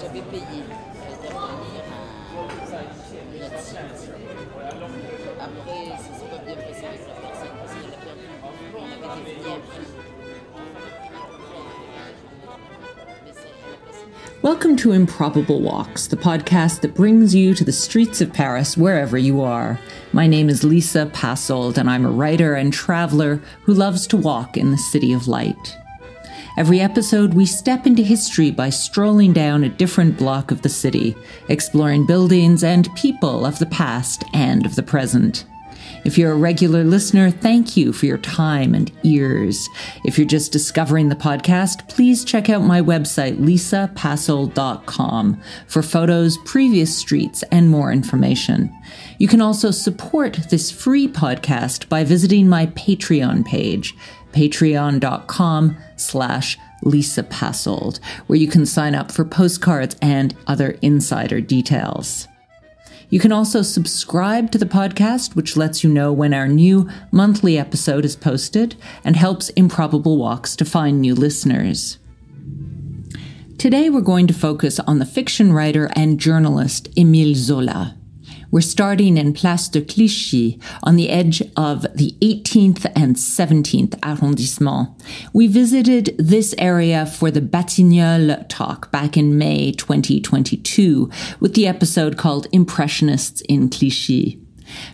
j'avais payé. Après, ça s'est pas bien passé avec la personne parce qu'elle a perdu. On avait des. Welcome to Improbable Walks, the podcast that brings you to the streets of Paris wherever you are. My name is Lisa Pasold, and I'm a writer and traveler who loves to walk in the city of light. Every episode, we step into history by strolling down a different block of the city, exploring buildings and people of the past and of the present. If you're a regular listener, thank you for your time and ears. If you're just discovering the podcast, please check out my website, lisapasold.com, for photos, previous streets, and more information. You can also support this free podcast by visiting my Patreon page, patreon.com slash Lisa Pasold, where you can sign up for postcards and other insider details. You can also subscribe to the podcast, which lets you know when our new monthly episode is posted and helps Improbable Walks to find new listeners. Today, we're going to focus on the fiction writer and journalist Émile Zola. We're starting in Place de Clichy on the edge of the 18th and 17th arrondissement. We visited this area for the Batignolles talk back in May 2022 with the episode called Impressionists in Clichy.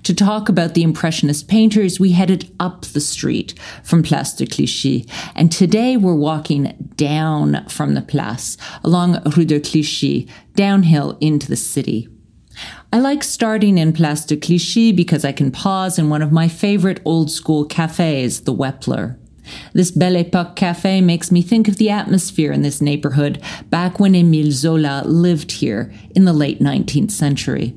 To talk about the Impressionist painters, we headed up the street from Place de Clichy, and today we're walking down from the Place along Rue de Clichy, downhill into the city. I like starting in Place de Clichy because I can pause in one of my favorite old school cafes, the Wepler. This Belle Epoque cafe makes me think of the atmosphere in this neighborhood back when Émile Zola lived here in the late 19th century.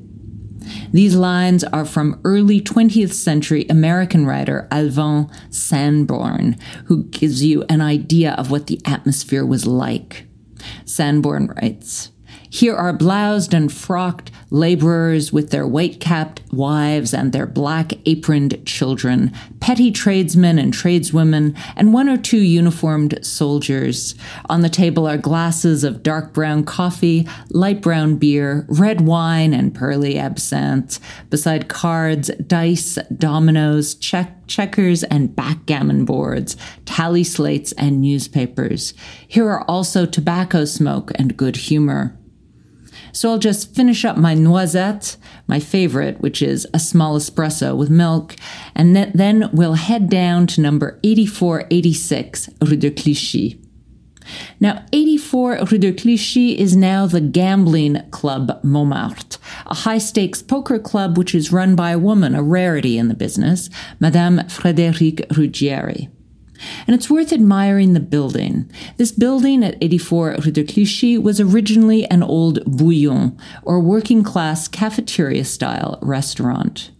These lines are from early 20th century American writer Alvan Sanborn, who gives you an idea of what the atmosphere was like. Sanborn writes, here are bloused and frocked laborers with their white capped wives and their black aproned children, petty tradesmen and tradeswomen, and one or two uniformed soldiers. On the table are glasses of dark brown coffee, light brown beer, red wine, and pearly absinthe, beside cards, dice, dominoes, check checkers and backgammon boards, tally slates, and newspapers. Here are also tobacco smoke and good humor. So I'll just finish up my noisette, my favorite, which is a small espresso with milk, and then we'll head down to number 8486 Rue de Clichy. Now, 84 Rue de Clichy is now the Gambling Club Montmartre, a high stakes poker club which is run by a woman, a rarity in the business, Madame Frédérique Ruggieri. And it's worth admiring the building. This building at 84 Rue de Clichy was originally an old bouillon, or working class cafeteria style restaurant.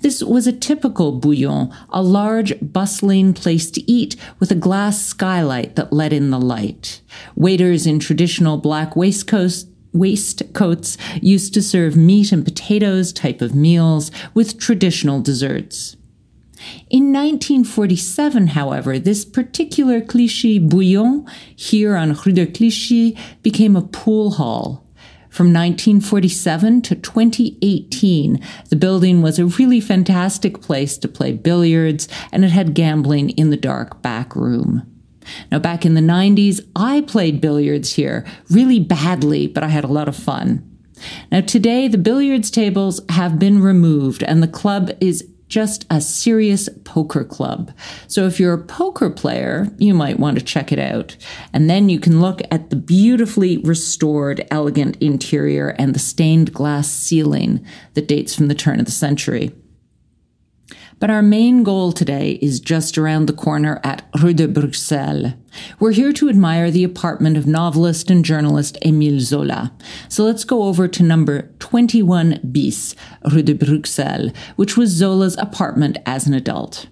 This was a typical bouillon, a large, bustling place to eat with a glass skylight that let in the light. Waiters in traditional black waistcoats waistcoats used to serve meat and potatoes type of meals with traditional desserts. In 1947, however, this particular Clichy bouillon here on Rue de Clichy became a pool hall. From 1947 to 2018, the building was a really fantastic place to play billiards, and it had gambling in the dark back room. Now, back in the 90s, I played billiards here really badly, but I had a lot of fun. Now, today, the billiards tables have been removed, and the club is just a serious poker club. So if you're a poker player, you might want to check it out. And then you can look at the beautifully restored, elegant interior and the stained glass ceiling that dates from the turn of the century. But our main goal today is just around the corner at Rue de Bruxelles. We're here to admire the apartment of novelist and journalist Émile Zola. So let's go over to number 21 bis, Rue de Bruxelles, which was Zola's apartment as an adult.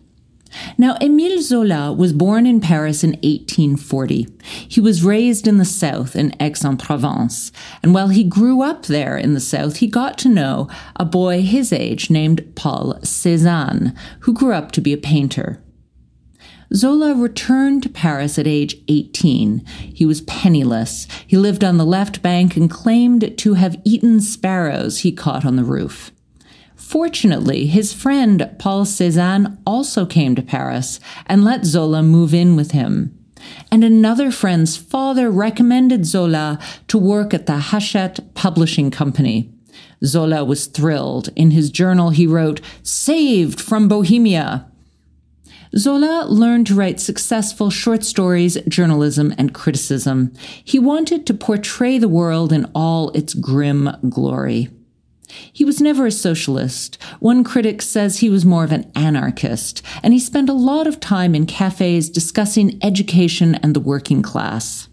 Now, Émile Zola was born in Paris in 1840. He was raised in the south in Aix-en-Provence, and while he grew up there in the south, he got to know a boy his age named Paul Cézanne, who grew up to be a painter. Zola returned to Paris at age 18. He was penniless. He lived on the left bank and claimed to have eaten sparrows he caught on the roof. Fortunately, his friend Paul Cézanne also came to Paris and let Zola move in with him. And another friend's father recommended Zola to work at the Hachette Publishing Company. Zola was thrilled. In his journal, he wrote, Saved from Bohemia. Zola learned to write successful short stories, journalism, and criticism. He wanted to portray the world in all its grim glory. He was never a socialist. One critic says he was more of an anarchist, and he spent a lot of time in cafes discussing education and the working class.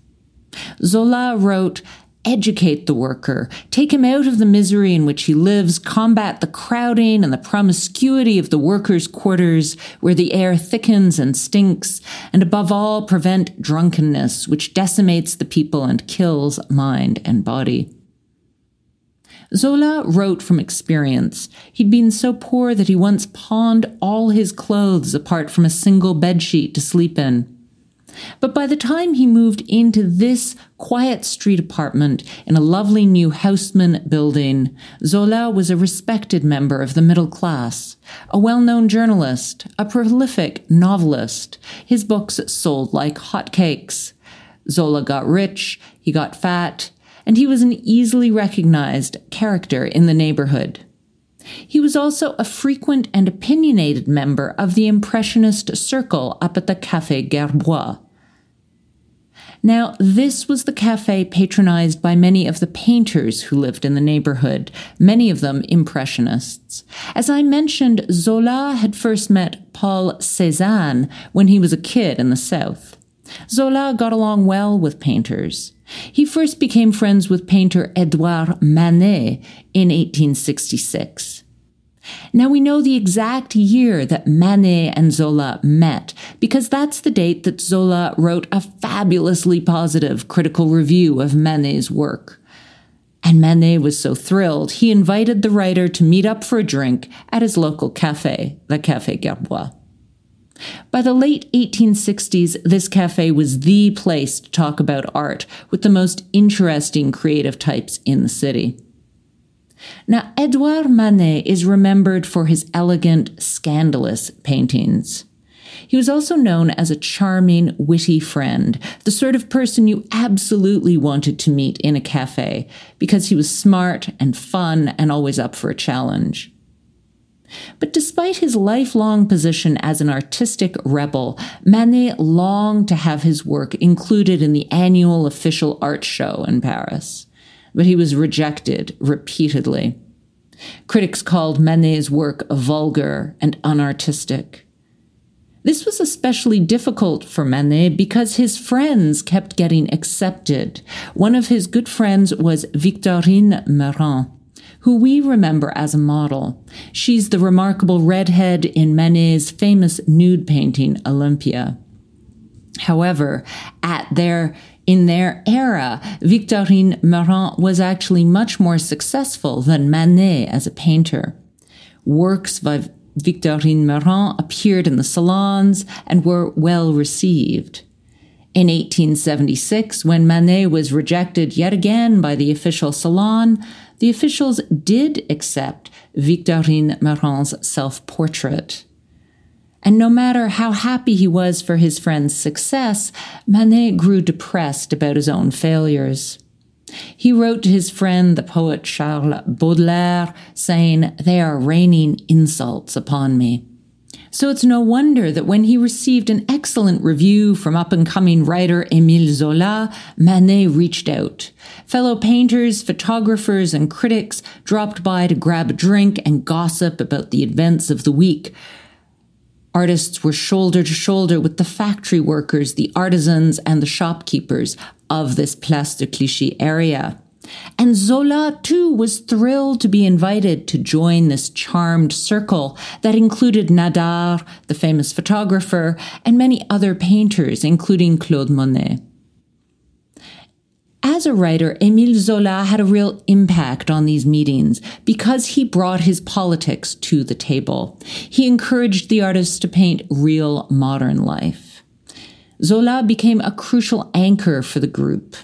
Zola wrote, educate the worker, take him out of the misery in which he lives, combat the crowding and the promiscuity of the workers' quarters where the air thickens and stinks, and above all, prevent drunkenness, which decimates the people and kills mind and body. Zola wrote from experience. He'd been so poor that he once pawned all his clothes apart from a single bedsheet to sleep in. But by the time he moved into this quiet street apartment in a lovely new Haussmann building, Zola was a respected member of the middle class, a well known journalist, a prolific novelist. His books sold like hotcakes. Zola got rich, he got fat, and he was an easily recognized character in the neighborhood. He was also a frequent and opinionated member of the Impressionist circle up at the Café Guerbois. Now, this was the cafe patronized by many of the painters who lived in the neighborhood, many of them Impressionists. As I mentioned, Zola had first met Paul Cézanne when he was a kid in the South. Zola got along well with painters. He first became friends with painter Edouard Manet in 1866. Now we know the exact year that Manet and Zola met because that's the date that Zola wrote a fabulously positive critical review of Manet's work. And Manet was so thrilled, he invited the writer to meet up for a drink at his local cafe, the Café Guerbois. By the late 1860s, this cafe was the place to talk about art with the most interesting creative types in the city. Now, Edouard Manet is remembered for his elegant, scandalous paintings. He was also known as a charming, witty friend, the sort of person you absolutely wanted to meet in a cafe because he was smart and fun and always up for a challenge. But despite his lifelong position as an artistic rebel, Manet longed to have his work included in the annual official art show in Paris. But he was rejected repeatedly. Critics called Manet's work vulgar and unartistic. This was especially difficult for Manet because his friends kept getting accepted. One of his good friends was Victorine Meurent who we remember as a model. She's the remarkable redhead in Manet's famous nude painting, Olympia. However, at their in their era, Victorine Meurent was actually much more successful than Manet as a painter. Works by Victorine Meurent appeared in the salons and were well received. In 1876, when Manet was rejected yet again by the official salon, the officials did accept Victorine Meurent's self portrait. And no matter how happy he was for his friend's success, Manet grew depressed about his own failures. He wrote to his friend, the poet Charles Baudelaire, saying, They are raining insults upon me. So it's no wonder that when he received an excellent review from up and coming writer Émile Zola, Manet reached out. Fellow painters, photographers, and critics dropped by to grab a drink and gossip about the events of the week. Artists were shoulder to shoulder with the factory workers, the artisans, and the shopkeepers of this Place de Clichy area. And Zola, too, was thrilled to be invited to join this charmed circle that included Nadar, the famous photographer, and many other painters, including Claude Monet. As a writer, Émile Zola had a real impact on these meetings because he brought his politics to the table. He encouraged the artists to paint real modern life. Zola became a crucial anchor for the group.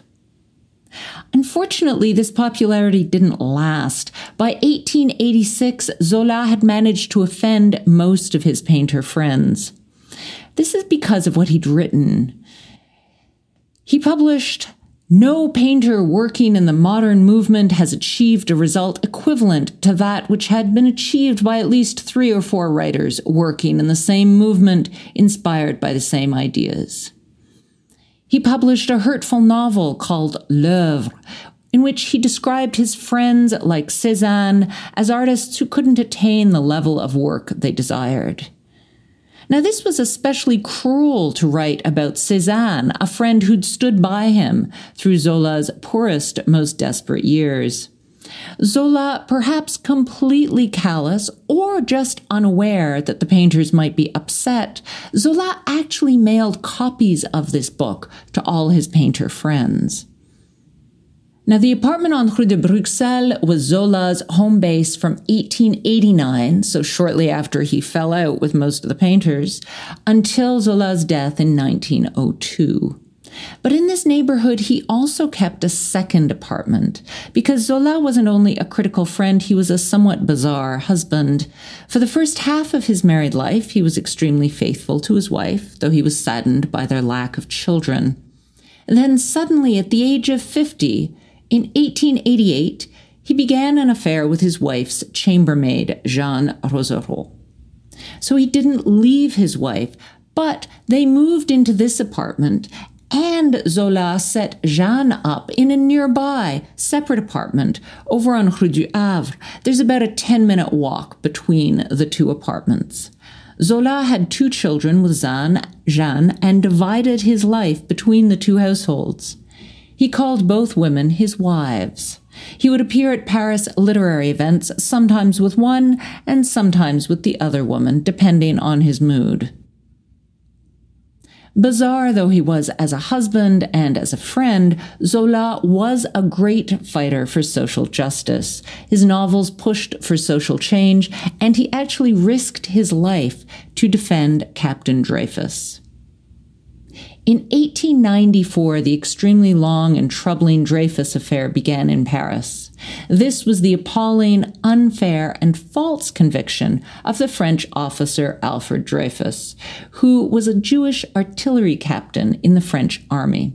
Unfortunately, this popularity didn't last. By 1886, Zola had managed to offend most of his painter friends. This is because of what he'd written. He published no painter working in the modern movement has achieved a result equivalent to that which had been achieved by at least three or four writers working in the same movement, inspired by the same ideas. He published a hurtful novel called L'Oeuvre, in which he described his friends like Cézanne as artists who couldn't attain the level of work they desired. Now, this was especially cruel to write about Cézanne, a friend who'd stood by him through Zola's poorest, most desperate years. Zola, perhaps completely callous or just unaware that the painters might be upset, Zola actually mailed copies of this book to all his painter friends. Now, the apartment on Rue de Bruxelles was Zola's home base from 1889, so shortly after he fell out with most of the painters, until Zola's death in 1902. But in this neighborhood, he also kept a second apartment because Zola wasn't only a critical friend, he was a somewhat bizarre husband. For the first half of his married life, he was extremely faithful to his wife, though he was saddened by their lack of children. then suddenly, at the age of 50, in 1888, he began an affair with his wife's chambermaid, Jeanne Rozerot. So he didn't leave his wife, but they moved into this apartment, and Zola set Jeanne up in a nearby, separate apartment over on Rue du Havre. There's about a 10 minute walk between the two apartments. Zola had two children with Jeanne, Jeanne and divided his life between the two households. He called both women his wives. He would appear at Paris literary events, sometimes with one and sometimes with the other woman, depending on his mood. Bizarre though he was as a husband and as a friend, Zola was a great fighter for social justice. His novels pushed for social change, and he actually risked his life to defend Captain Dreyfus. In 1894, the extremely long and troubling Dreyfus affair began in Paris. This was the appalling, unfair, and false conviction of the French officer Alfred Dreyfus, who was a Jewish artillery captain in the French army.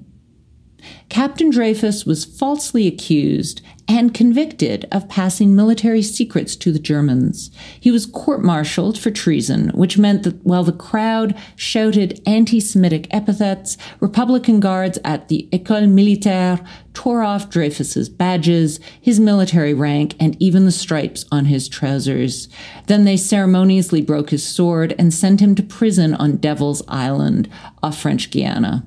Captain Dreyfus was falsely accused and convicted of passing military secrets to the Germans. He was court martialed for treason, which meant that while the crowd shouted anti Semitic epithets, Republican guards at the École Militaire tore off Dreyfus's badges, his military rank, and even the stripes on his trousers. Then they ceremoniously broke his sword and sent him to prison on Devil's Island off French Guiana.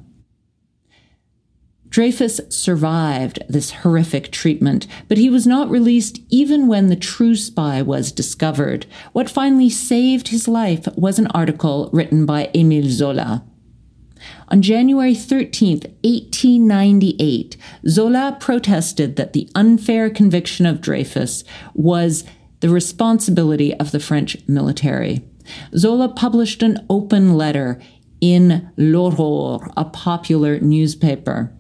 Dreyfus survived this horrific treatment, but he was not released even when the true spy was discovered. What finally saved his life was an article written by Émile Zola. On January 13, 1898, Zola protested that the unfair conviction of Dreyfus was the responsibility of the French military. Zola published an open letter in L'Aurore, a popular newspaper.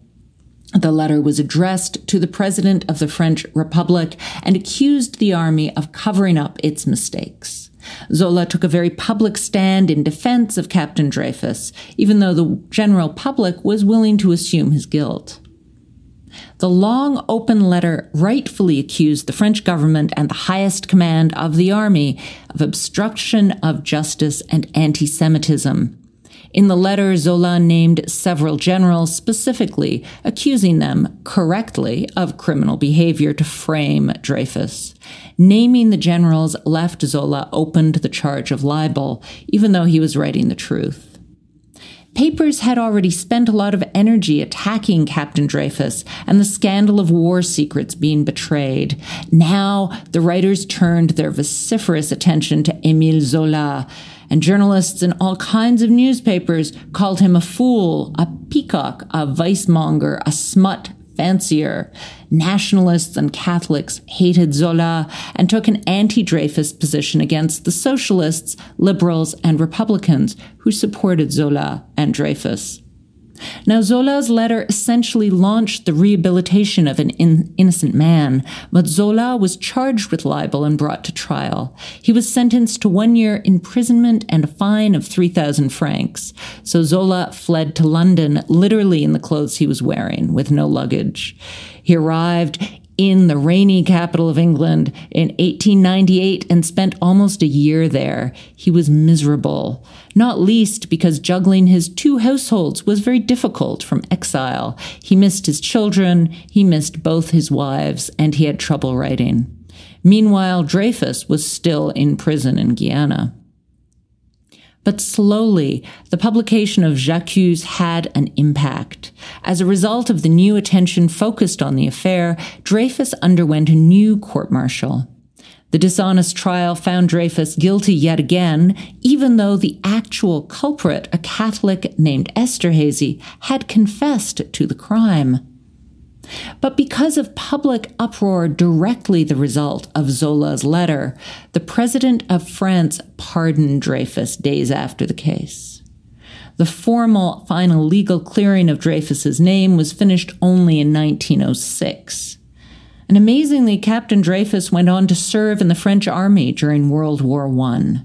The letter was addressed to the President of the French Republic and accused the army of covering up its mistakes. Zola took a very public stand in defense of Captain Dreyfus, even though the general public was willing to assume his guilt. The long open letter rightfully accused the French government and the highest command of the army of obstruction of justice and anti Semitism. In the letter, Zola named several generals specifically, accusing them correctly of criminal behavior to frame Dreyfus. Naming the generals left Zola open to the charge of libel, even though he was writing the truth. Papers had already spent a lot of energy attacking Captain Dreyfus and the scandal of war secrets being betrayed. Now, the writers turned their vociferous attention to Émile Zola, and journalists in all kinds of newspapers called him a fool, a peacock, a vicemonger, a smut, fancier. Nationalists and Catholics hated Zola and took an anti Dreyfus position against the socialists, liberals, and Republicans who supported Zola and Dreyfus. Now, Zola's letter essentially launched the rehabilitation of an in- innocent man, but Zola was charged with libel and brought to trial. He was sentenced to one year imprisonment and a fine of 3,000 francs. So Zola fled to London, literally in the clothes he was wearing, with no luggage. He arrived in the rainy capital of England in 1898 and spent almost a year there. He was miserable, not least because juggling his two households was very difficult from exile. He missed his children, he missed both his wives, and he had trouble writing. Meanwhile, Dreyfus was still in prison in Guyana. But slowly, the publication of J'accuse had an impact. As a result of the new attention focused on the affair, Dreyfus underwent a new court martial. The dishonest trial found Dreyfus guilty yet again, even though the actual culprit, a Catholic named Esterhazy, had confessed to the crime. But because of public uproar directly the result of Zola's letter, the president of France pardoned Dreyfus days after the case. The formal final legal clearing of Dreyfus's name was finished only in 1906. And amazingly, Captain Dreyfus went on to serve in the French army during World War I.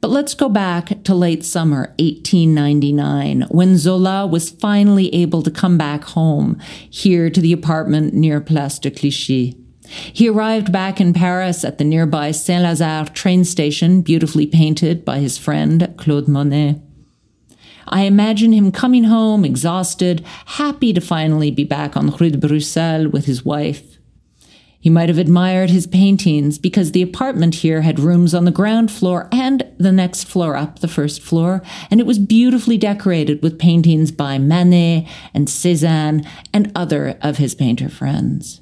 But let's go back to late summer 1899 when Zola was finally able to come back home, here to the apartment near Place de Clichy. He arrived back in Paris at the nearby Saint Lazare train station, beautifully painted by his friend Claude Monet. I imagine him coming home exhausted, happy to finally be back on Rue de Bruxelles with his wife. He might have admired his paintings because the apartment here had rooms on the ground floor and the next floor up, the first floor, and it was beautifully decorated with paintings by Manet and Cézanne and other of his painter friends.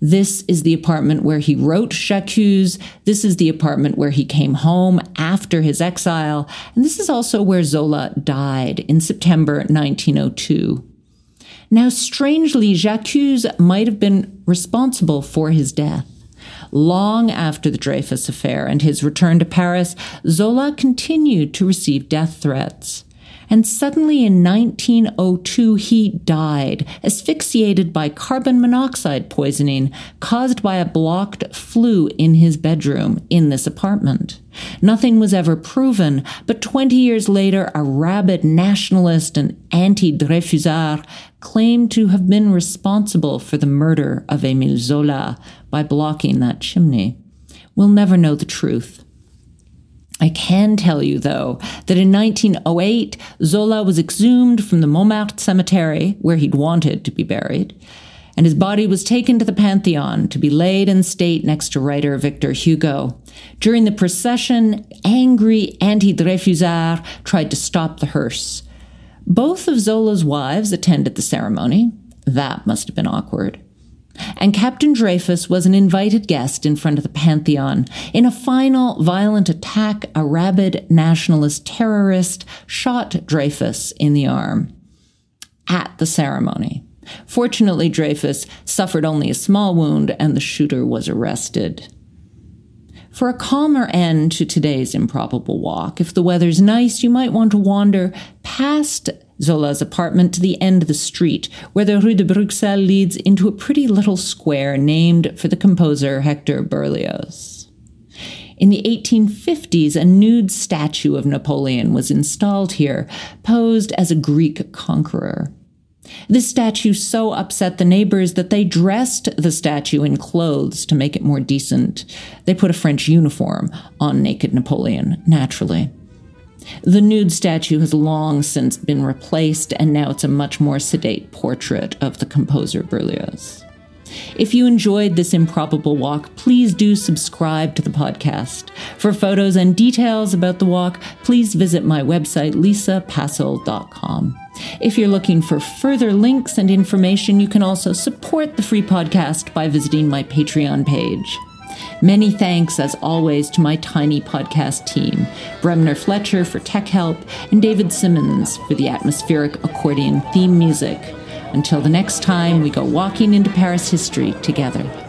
This is the apartment where he wrote J'accuse. This is the apartment where he came home after his exile. And this is also where Zola died in September 1902. Now, strangely, J'accuse might have been responsible for his death. Long after the Dreyfus affair and his return to Paris, Zola continued to receive death threats. And suddenly in 1902, he died, asphyxiated by carbon monoxide poisoning caused by a blocked flue in his bedroom in this apartment. Nothing was ever proven, but 20 years later, a rabid nationalist and anti Dreyfusard claimed to have been responsible for the murder of Emile Zola by blocking that chimney. We'll never know the truth. I can tell you, though, that in 1908, Zola was exhumed from the Montmartre Cemetery, where he'd wanted to be buried, and his body was taken to the Pantheon to be laid in state next to writer Victor Hugo. During the procession, angry anti Dreyfusards tried to stop the hearse. Both of Zola's wives attended the ceremony. That must have been awkward. And Captain Dreyfus was an invited guest in front of the Pantheon. In a final violent attack, a rabid nationalist terrorist shot Dreyfus in the arm at the ceremony. Fortunately, Dreyfus suffered only a small wound and the shooter was arrested. For a calmer end to today's improbable walk, if the weather's nice, you might want to wander past Zola's apartment to the end of the street, where the Rue de Bruxelles leads into a pretty little square named for the composer Hector Berlioz. In the 1850s, a nude statue of Napoleon was installed here, posed as a Greek conqueror. This statue so upset the neighbors that they dressed the statue in clothes to make it more decent. They put a French uniform on naked Napoleon, naturally. The nude statue has long since been replaced, and now it's a much more sedate portrait of the composer Berlioz. If you enjoyed this improbable walk, please do subscribe to the podcast. For photos and details about the walk, please visit my website, lisapasold.com. If you're looking for further links and information, you can also support the free podcast by visiting my Patreon page. Many thanks, as always, to my tiny podcast team Bremner Fletcher for tech help, and David Symons for the atmospheric accordion theme music. Until the next time we go walking into Paris history together.